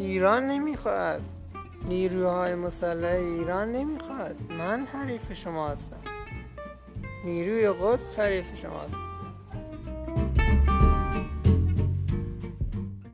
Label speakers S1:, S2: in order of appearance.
S1: ایران نمی‌خواد. نیروهای مسلح ایران نمی‌خواد. من حریف شما هستم. نیروی قدس حریف شما هستم.